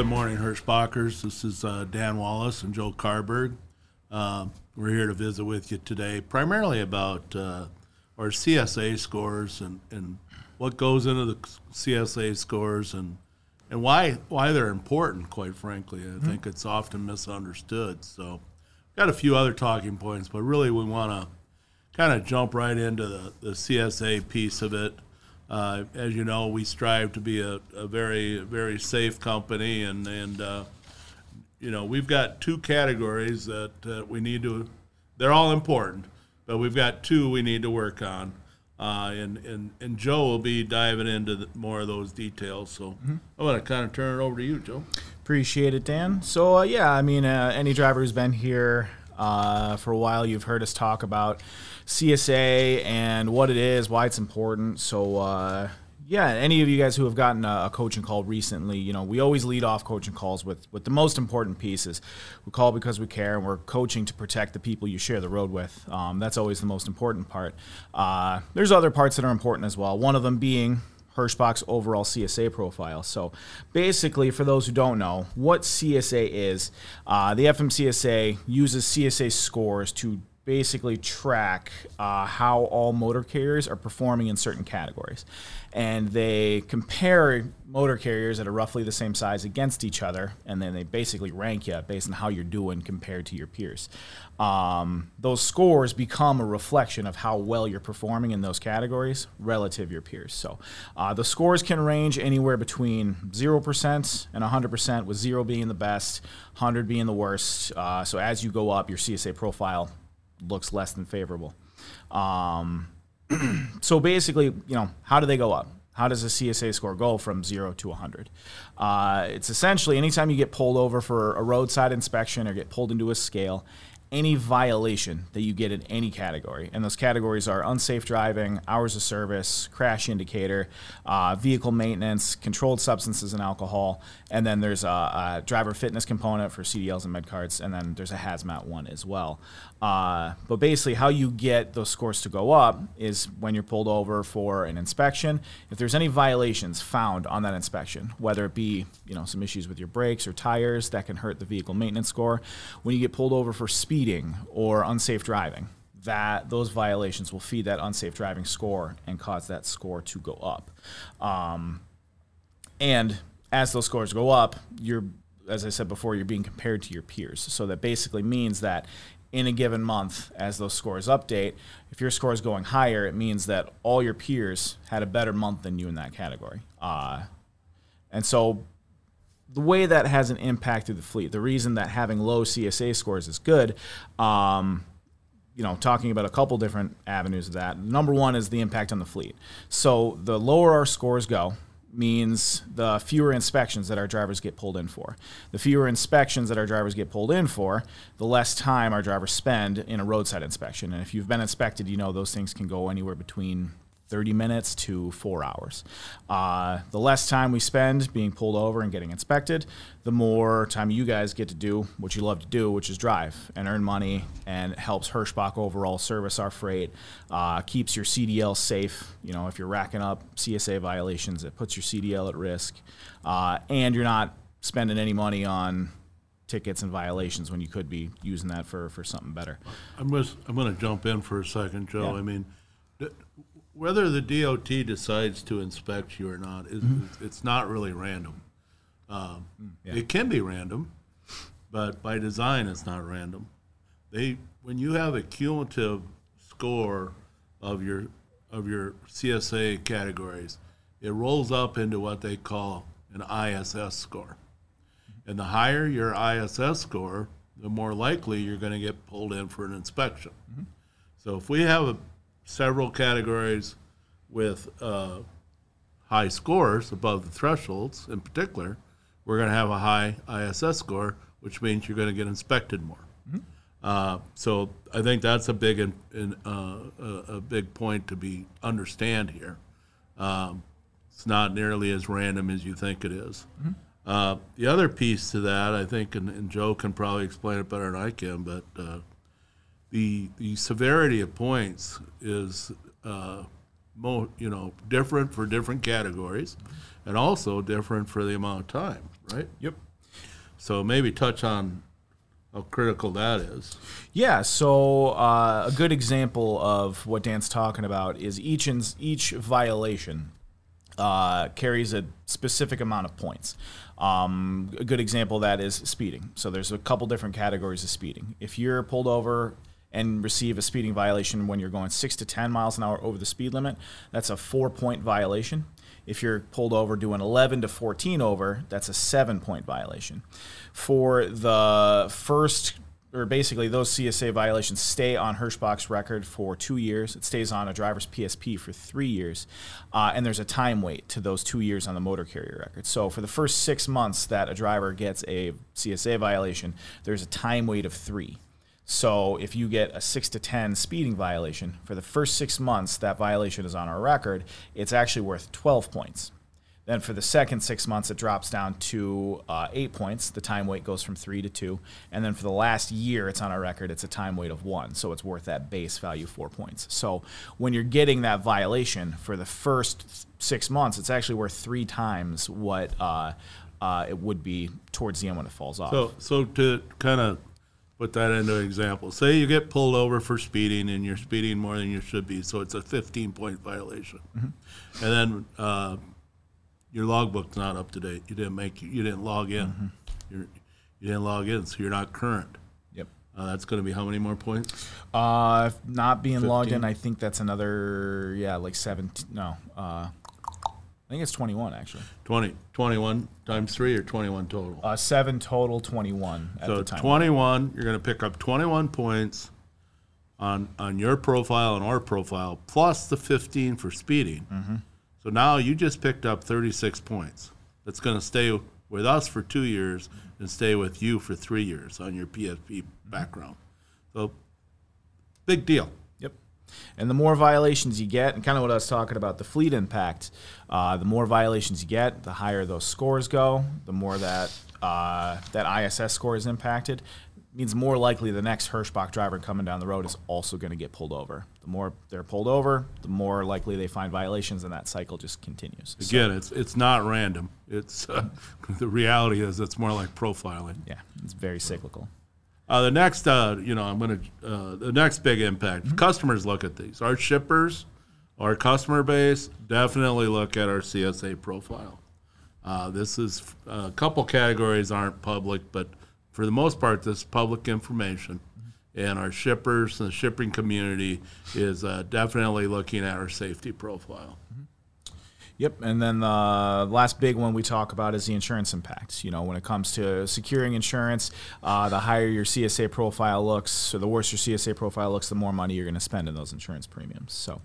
good morning, Hirschbachers. This is uh, Dan Wallace and Joe Carberg. Uh, we're here to visit with you today, primarily about uh, our CSA scores and, and what goes into the CSA scores and and why why they're important. Quite frankly, I think it's often misunderstood. So, got a few other talking points, but really we want to kind of jump right into the, the CSA piece of it. Uh, as you know, we strive to be a, a very, very safe company, and and uh, you know we've got two categories that uh, we need to. They're all important, but we've got two we need to work on, uh, and and and Joe will be diving into the, more of those details. So I want to kind of turn it over to you, Joe. Appreciate it, Dan. So uh, yeah, I mean, uh, any driver who's been here uh, for a while, you've heard us talk about CSA and what it is, why it's important. So uh, yeah, any of you guys who have gotten a, a coaching call recently, you know, we always lead off coaching calls with with the most important pieces. We call because we care, and we're coaching to protect the people you share the road with. Um, that's always the most important part. Uh, there's other parts that are important as well. One of them being Hirschbach's overall CSA profile. So, basically, for those who don't know, what CSA is, uh, the FMCSA uses CSA scores to basically track uh, how all motor carriers are performing in certain categories. And they compare motor carriers that are roughly the same size against each other, and then they basically rank you based on how you're doing compared to your peers. Um, those scores become a reflection of how well you're performing in those categories relative to your peers. So uh, the scores can range anywhere between 0% and 100%, with 0 being the best, 100 being the worst. Uh, so as you go up, your CSA profile looks less than favorable. Um, so basically, you know, how do they go up? How does a CSA score go from zero to 100? Uh, it's essentially anytime you get pulled over for a roadside inspection or get pulled into a scale, any violation that you get in any category, and those categories are unsafe driving, hours of service, crash indicator, uh, vehicle maintenance, controlled substances and alcohol, and then there's a, a driver fitness component for CDLs and med cards, and then there's a hazmat one as well. Uh, but basically, how you get those scores to go up is when you're pulled over for an inspection. If there's any violations found on that inspection, whether it be you know some issues with your brakes or tires that can hurt the vehicle maintenance score, when you get pulled over for speeding or unsafe driving, that those violations will feed that unsafe driving score and cause that score to go up. Um, and as those scores go up, you're as I said before, you're being compared to your peers. So that basically means that in a given month, as those scores update, if your score is going higher, it means that all your peers had a better month than you in that category. Uh, and so the way that hasn't impacted the fleet, the reason that having low CSA scores is good, um, you know, talking about a couple different avenues of that. Number one is the impact on the fleet. So the lower our scores go, means the fewer inspections that our drivers get pulled in for. The fewer inspections that our drivers get pulled in for, the less time our drivers spend in a roadside inspection. And if you've been inspected, you know those things can go anywhere between 30 minutes to four hours. Uh, the less time we spend being pulled over and getting inspected, the more time you guys get to do what you love to do, which is drive and earn money, and helps Hirschbach overall service our freight, uh, keeps your CDL safe. You know, if you're racking up CSA violations, it puts your CDL at risk, uh, and you're not spending any money on tickets and violations when you could be using that for, for something better. I'm just, I'm going to jump in for a second, Joe. Yeah. I mean, whether the DOT decides to inspect you or not is it's not really random. Um, yeah. It can be random, but by design, it's not random. They when you have a cumulative score of your of your CSA categories, it rolls up into what they call an ISS score. And the higher your ISS score, the more likely you're going to get pulled in for an inspection. So if we have a, several categories with uh, high scores above the thresholds, in particular, we're going to have a high ISS score, which means you're going to get inspected more. Uh, so I think that's a big in, in, uh, a, a big point to be understand here. Um, it's not nearly as random as you think it is. Uh, the other piece to that, I think, and, and Joe can probably explain it better than I can, but uh, the the severity of points is uh, mo- you know different for different categories, and also different for the amount of time, right? Yep. So maybe touch on how critical that is. Yeah, so uh, a good example of what Dan's talking about is each in, each violation uh, carries a specific amount of points. Um, a good example of that is speeding. So there's a couple different categories of speeding. If you're pulled over and receive a speeding violation when you're going six to 10 miles an hour over the speed limit, that's a four point violation. If you're pulled over doing 11 to 14 over, that's a seven point violation. For the first or basically those CSA violations stay on Hirschbach's record for two years. It stays on a driver's PSP for three years, uh, and there's a time weight to those two years on the motor carrier record. So for the first six months that a driver gets a CSA violation, there's a time weight of three. So if you get a six to ten speeding violation for the first six months, that violation is on our record. It's actually worth 12 points. Then for the second six months, it drops down to uh, eight points. The time weight goes from three to two. And then for the last year, it's on our record, it's a time weight of one. So it's worth that base value, four points. So when you're getting that violation for the first six months, it's actually worth three times what uh, uh, it would be towards the end when it falls off. So, so to kind of put that into an example, say you get pulled over for speeding and you're speeding more than you should be, so it's a 15 point violation. Mm-hmm. And then uh, your logbook's not up to date. You didn't make you didn't log in. Mm-hmm. You're, you didn't log in, so you're not current. Yep. Uh, that's going to be how many more points? Uh, not being 15? logged in, I think that's another yeah, like seventeen. No, uh, I think it's twenty one actually. 20, 21 times three or twenty one total. Uh, seven total, twenty one. So twenty one. You're going to pick up twenty one points on on your profile and our profile, plus the fifteen for speeding. Mm-hmm. So now you just picked up 36 points. That's going to stay with us for two years and stay with you for three years on your PSP background. So, big deal. And the more violations you get, and kind of what I was talking about, the fleet impact, uh, the more violations you get, the higher those scores go, the more that uh, that ISS score is impacted means more likely the next Hirschbach driver coming down the road is also going to get pulled over. The more they're pulled over, the more likely they find violations, and that cycle just continues. Again, so, it's it's not random. It's uh, the reality is it's more like profiling. Yeah, it's very cyclical. Uh, the next, uh, you know, I'm going to uh, the next big impact. Mm-hmm. Customers look at these. Our shippers, our customer base, definitely look at our CSA profile. Uh, this is uh, a couple categories aren't public, but for the most part, this is public information. And our shippers and the shipping community is uh, definitely looking at our safety profile. Yep, and then the last big one we talk about is the insurance impacts. You know, when it comes to securing insurance, uh, the higher your CSA profile looks, or the worse your CSA profile looks, the more money you're going to spend in those insurance premiums. So,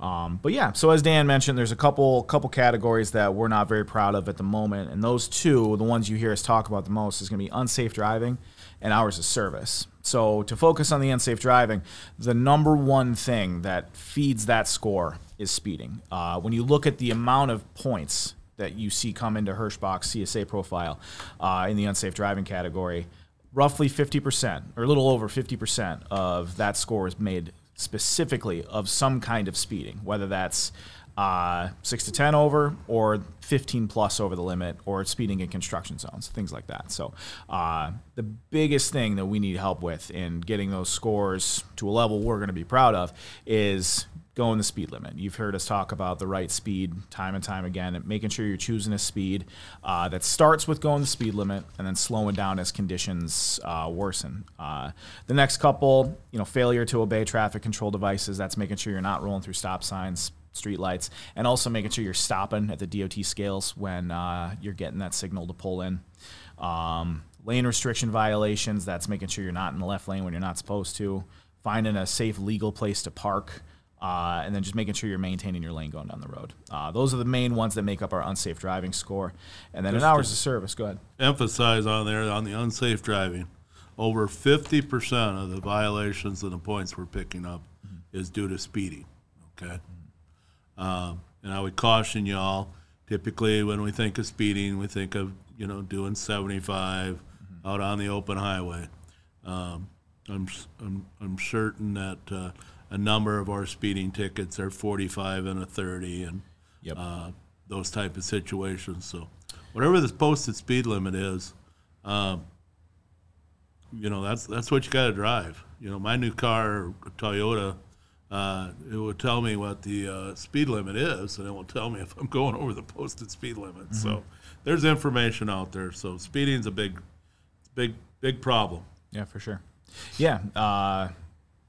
um, but yeah, so as Dan mentioned, there's a couple couple categories that we're not very proud of at the moment, and those two, the ones you hear us talk about the most, is going to be unsafe driving and hours of service. So to focus on the unsafe driving, the number one thing that feeds that score is speeding. Uh, when you look at the amount of points that you see come into Hirschbach's CSA profile uh, in the unsafe driving category, roughly 50% or a little over 50% of that score is made specifically of some kind of speeding, whether that's uh, six to ten over, or fifteen plus over the limit, or speeding in construction zones, things like that. So, uh, the biggest thing that we need help with in getting those scores to a level we're going to be proud of is going the speed limit. You've heard us talk about the right speed time and time again, making sure you're choosing a speed uh, that starts with going the speed limit and then slowing down as conditions uh, worsen. Uh, the next couple, you know, failure to obey traffic control devices. That's making sure you're not rolling through stop signs, street lights, and also making sure you're stopping at the DOT scales when uh, you're getting that signal to pull in. Um, lane restriction violations. That's making sure you're not in the left lane when you're not supposed to. Finding a safe legal place to park uh, and then just making sure you're maintaining your lane going down the road. Uh, those are the main ones that make up our unsafe driving score. And then just in hours of service, go ahead. Emphasize on there on the unsafe driving, over 50% of the violations and the points we're picking up mm-hmm. is due to speeding. Okay. Mm-hmm. Um, and I would caution y'all. Typically, when we think of speeding, we think of you know doing 75 mm-hmm. out on the open highway. Um, I'm, I'm I'm certain that. Uh, a number of our speeding tickets are 45 and a 30 and yep. uh, those type of situations. So whatever the posted speed limit is, Um, you know, that's that's what you got to drive. You know, my new car, Toyota, uh, it will tell me what the uh, speed limit is, and it will tell me if I'm going over the posted speed limit. So there's information out there. So speeding's a big, big, big problem. Yeah, for sure. Yeah. Uh,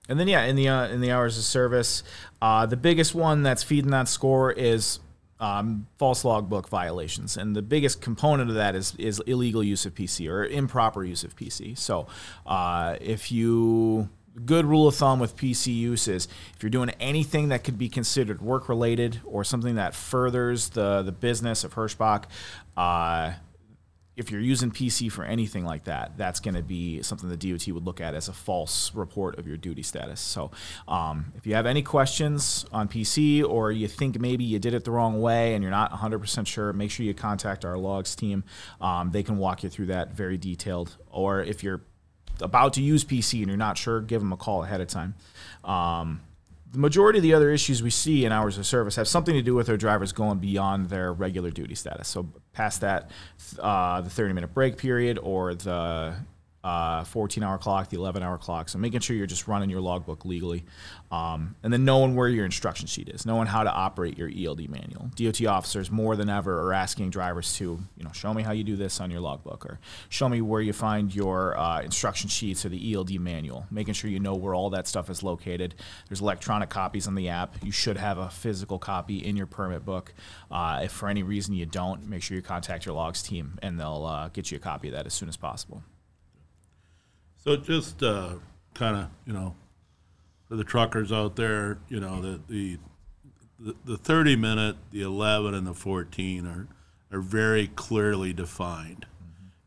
and then yeah, in the uh, in the hours of service, uh, the biggest one that's feeding that score is um, false logbook violations, and the biggest component of that is is illegal use of PC or improper use of PC. So uh, if you good rule of thumb with PC use is if you're doing anything that could be considered work related or something that furthers the the business of Hirschbach, uh, if you're using PC for anything like that, that's going to be something the DOT would look at as a false report of your duty status. So, um, if you have any questions on PC or you think maybe you did it the wrong way and you're not 100% sure, make sure you contact our logs team. Um, they can walk you through that very detailed. Or if you're about to use PC and you're not sure, give them a call ahead of time. Um, the majority of the other issues we see in hours of service have something to do with their drivers going beyond their regular duty status. So past that, uh, the 30 minute break period or the uh, 14 hour clock, the 11 hour clock. So making sure you're just running your logbook legally. Um, and then knowing where your instruction sheet is, knowing how to operate your ELD manual. DOT officers more than ever are asking drivers to, you know, show me how you do this on your logbook or show me where you find your uh, instruction sheets or the ELD manual. Making sure you know where all that stuff is located. There's electronic copies on the app. You should have a physical copy in your permit book. Uh, if for any reason you don't, make sure you contact your logs team and they'll uh, get you a copy of that as soon as possible. So just uh, kind of, you know, for the truckers out there, you know, the, the the the 30 minute, the 11, and the 14 are are very clearly defined,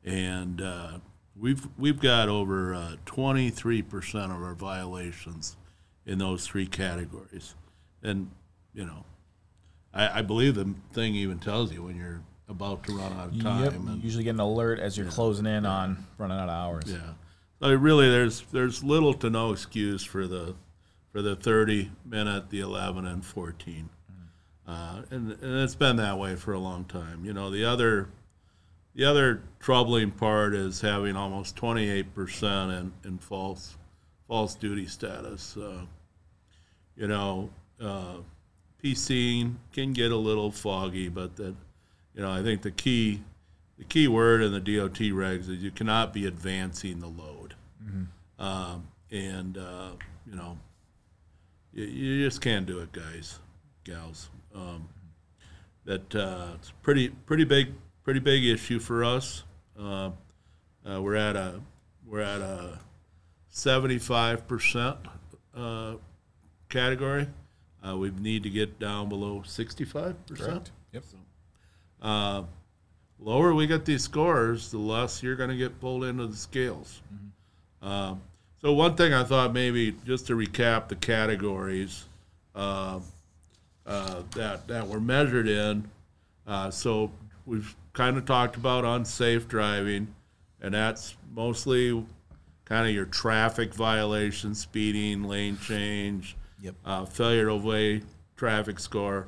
and uh, we've we've got over uh, 23 percent of our violations in those three categories, and you know, I, I believe the thing even tells you when you're about to run out of time. Yep. and, You usually get an alert as you're closing in on running out of hours. yeah. Really, there's there's little to no excuse for the for the 30 minute, the 11 and 14, uh, and and it's been that way for a long time. You know, the other the other troubling part is having almost 28 percent in in false false duty status. Uh, you know, uh, PC can get a little foggy, but that you know, I think the key the key word in the DOT regs is you cannot be advancing the load. Um, and, uh, you know, you, you just can't do it, guys, gals. Um, that uh, it's a pretty, pretty big, pretty big issue for us. Uh, uh, we're at a, we're at a 75% uh, category. Uh, we need to get down below 65%. Yep. Uh, lower we get these scores, the less you're going to get pulled into the scales. Um, so one thing I thought maybe just to recap the categories uh, uh, that that were measured in. Uh, so we've kind of talked about unsafe driving, and that's mostly kind of your traffic violations, speeding, lane change, Yep. uh, failure to obey traffic score.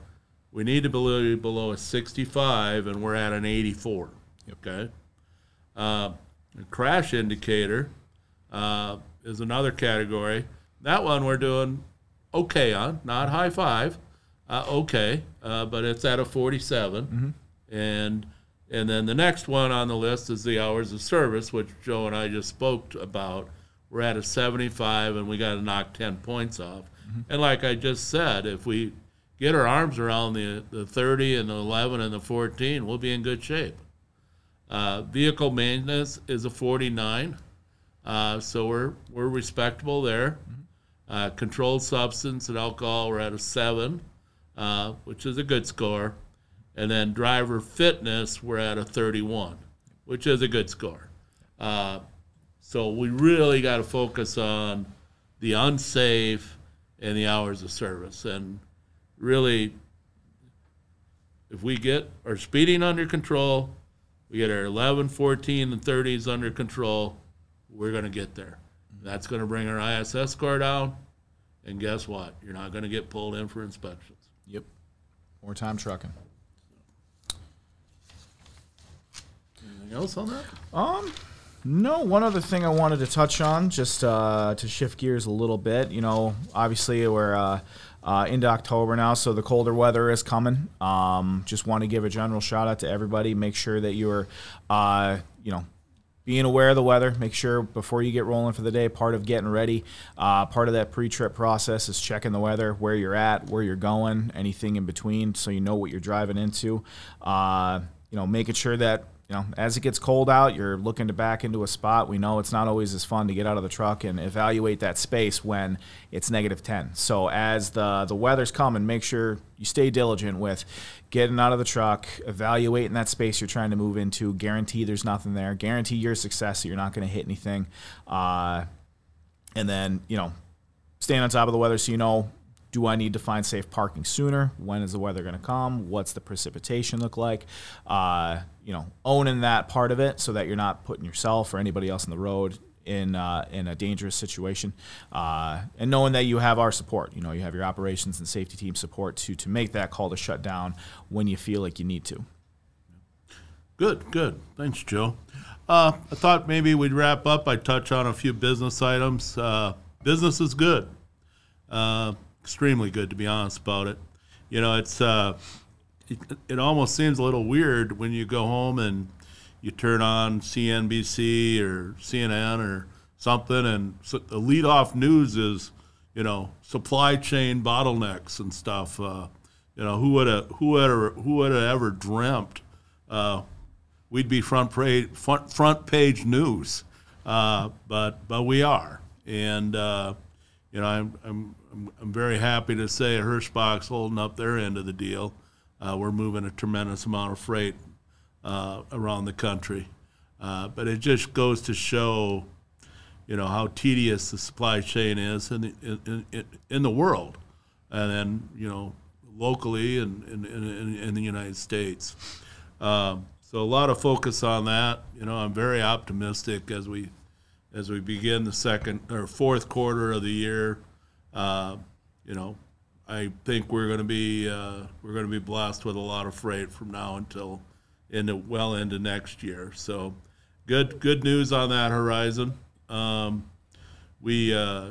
We need to be below a 65, and we're at an 84. Okay. Uh, crash indicator uh, is another category. That one we're doing okay on, not high five, uh, okay, uh, but it's at a 47. And and then the next one on the list is the hours of service, which Joe and I just spoke about. We're at a 75, and we got to knock 10 points off. And like I just said, if we get our arms around the, the 30 and the 11 and the 14, we'll be in good shape. Uh, vehicle maintenance is a 49, uh, so we're we're respectable there. Uh, controlled substance and alcohol, we're at a seven, uh, which is a good score. And then driver fitness, we're at a 31, which is a good score. Uh, so we really got to focus on the unsafe and the hours of service. And really, if we get our speeding under control, we get our 11, 14, and 30s under control, we're going to get there. That's going to bring our ISS score down. And guess what? You're not going to get pulled in for inspections. Yep. More time trucking. Anything else on that? Um, No, one other thing I wanted to touch on, just uh, to shift gears a little bit. You know, obviously we're uh, uh, into October now, so the colder weather is coming. Um, just want to give a general shout out to everybody. Make sure that you're, uh, you know, being aware of the weather. Make sure before you get rolling for the day, part of getting ready, uh, part of that pre-trip process is checking the weather, where you're at, where you're going, anything in between, so you know what you're driving into. Uh, you know, making sure that you know, as it gets cold out, you're looking to back into a spot. We know it's not always as fun to get out of the truck and evaluate that space when it's negative 10. So as the the weather's coming, make sure you stay diligent with getting out of the truck, evaluating that space you're trying to move into. Guarantee there's nothing there. Guarantee your success that you're not going to hit anything. Uh, and then you know, staying on top of the weather so you know do I need to find safe parking sooner? When is the weather going to come? What's the precipitation look like? Uh, you know, owning that part of it so that you're not putting yourself or anybody else on the road in uh, in a dangerous situation, uh, and knowing that you have our support. You know, you have your operations and safety team support to to make that call to shut down when you feel like you need to. Good, good. Thanks, Joe. Uh, I thought maybe we'd wrap up. I touch on a few business items. Uh, business is good. Extremely good, to be honest about it. You know, it's uh, it, it almost seems a little weird when you go home and you turn on CNBC or CNN or something, and so the lead-off news is, you know, supply chain bottlenecks and stuff. Uh, you know, who would have who would have who would have ever dreamt uh, we'd be front page front, front page news, uh, but but we are, and uh, you know, I'm, I'm I'm, very happy to say Hirschbach's holding up their end of the deal. Uh, we're moving a tremendous amount of freight uh, around the country, uh, but it just goes to show, you know, how tedious the supply chain is in the, in, in, in the world, and then you know, locally and in, in, in, the United States. Um, so a lot of focus on that. You know, I'm very optimistic as we as we begin the second or fourth quarter of the year. Uh, you know, I think we're going to be uh, we're going to be blessed with a lot of freight from now until into well into next year. So, good good news on that horizon. Um, we uh,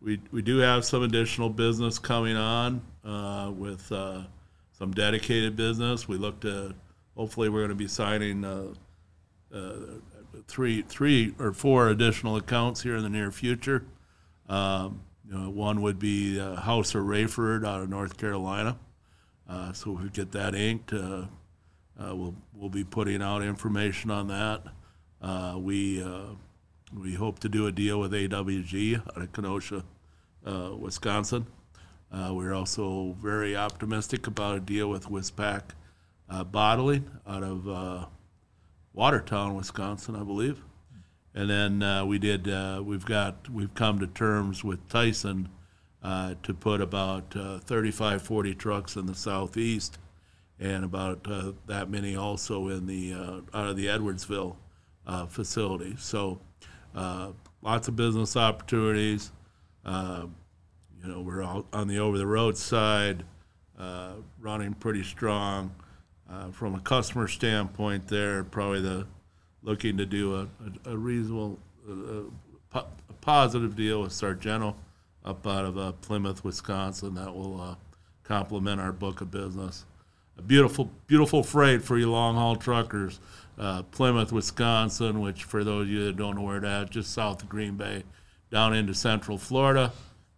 we we do have some additional business coming on uh, with uh, some dedicated business. We look to hopefully we're going to be signing uh, uh, three three or four additional accounts here in the near future. Um, you know, one would be uh, House of Raeford out of North Carolina. Uh, so if we get that inked, uh, uh we'll we'll be putting out information on that. Uh, we uh, we hope to do a deal with AWG out of Kenosha, Wisconsin. we're also very optimistic about a deal with Wis-Pak Bottling out of Watertown, Wisconsin, I believe. And then uh, we did. Uh, we've got. We've come to terms with Tyson uh, to put about uh, 35, 40 trucks in the southeast, and about uh, that many also in the uh, out of the Edwardsville facility. So lots of business opportunities. you know, we're on the over the road side, running pretty strong. From a customer standpoint, there probably the looking to do a, a, a reasonable, a, a, positive deal with Sargento up out of uh, Plymouth, Wisconsin. That will uh, complement our book of business. A beautiful, beautiful freight for you long haul truckers. Uh, Plymouth, Wisconsin, which for those of you that don't know where that, just south of Green Bay, down into Central Florida.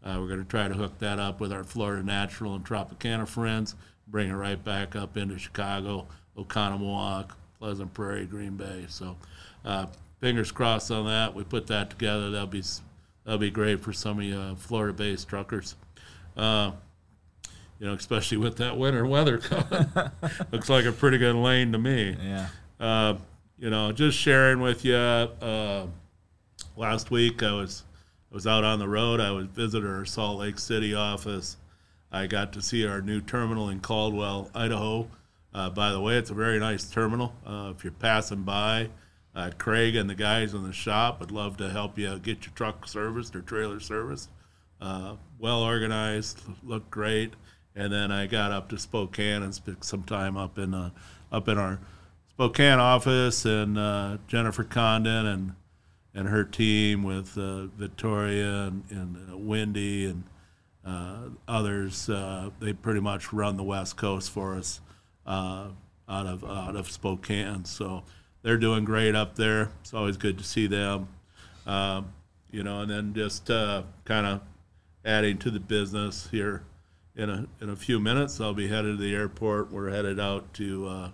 Uh, we're going to try to hook that up with our Florida Natural and Tropicana friends, bring it right back up into Chicago, Oconomowoc, Pleasant Prairie, Green Bay. So, uh, fingers crossed on that. We put that together. That'll be that'll be great for some of you uh, Florida-based truckers. Uh, you know, especially with that winter weather coming. Looks like a pretty good lane to me. Yeah. Uh, you know, just sharing with you. Uh, last week I was I was out on the road. I was visiting our Salt Lake City office. I got to see our new terminal in Caldwell, Idaho. Uh, by the way, it's a very nice terminal. Uh, if you're passing by, uh, Craig and the guys in the shop would love to help you get your truck serviced or trailer serviced. Uh, well organized, looked great. And then I got up to Spokane and spent some time up in uh, up in our Spokane office and uh, Jennifer Condon and and her team with Victoria and, and Wendy and others. Uh, they pretty much run the West Coast for us uh, out of out of Spokane. So they're doing great up there. It's always good to see them. Um, you know, and then just uh, kind of adding to the business here in a in a few minutes. I'll be headed to the airport. We're headed out to uh,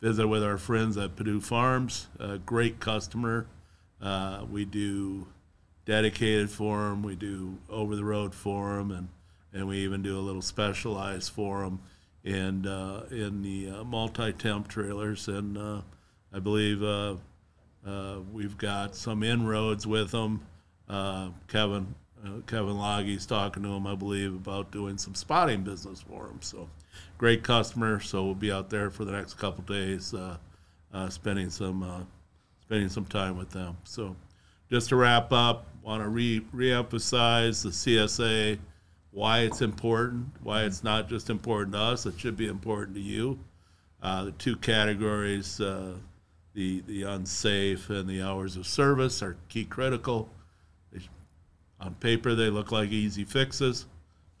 visit with our friends at Perdue Farms. A great customer. Uh, we do dedicated for them. We do over the road for them, and and we even do a little specialized for them in uh, in the uh, multi temp trailers. And uh, I believe uh, uh, we've got some inroads with them. Uh, Kevin Kevin Loggy's talking to him, I believe, about doing some spotting business for him. So great customer. So we'll be out there for the next couple days, spending some spending some time with them. So just to wrap up, want to re reemphasize the CSA, why it's important, why it's not just important to us, it should be important to you. Uh, the two categories, uh, the the unsafe and the hours of service, are key critical. They, on paper, they look like easy fixes.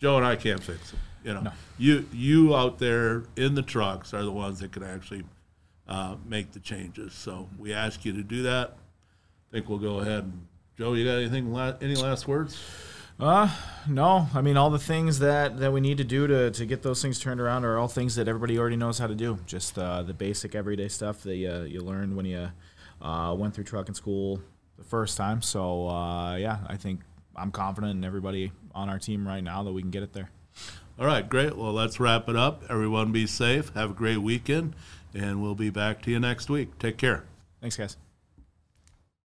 Joe and I can't fix them. You know, you you out there in the trucks are the ones that can actually uh, make the changes. So we ask you to do that. I think we'll go ahead. Joe, you got anything? La- any last words? Uh, no. I mean, all the things that, that we need to do to, to get those things turned around are all things that everybody already knows how to do. Just uh, the basic everyday stuff that you, you learned when you uh, went through trucking school the first time. So, uh, yeah, I think I'm confident in everybody on our team right now that we can get it there. All right, great. Well, let's wrap it up. Everyone be safe. Have a great weekend, and we'll be back to you next week. Take care. Thanks, guys.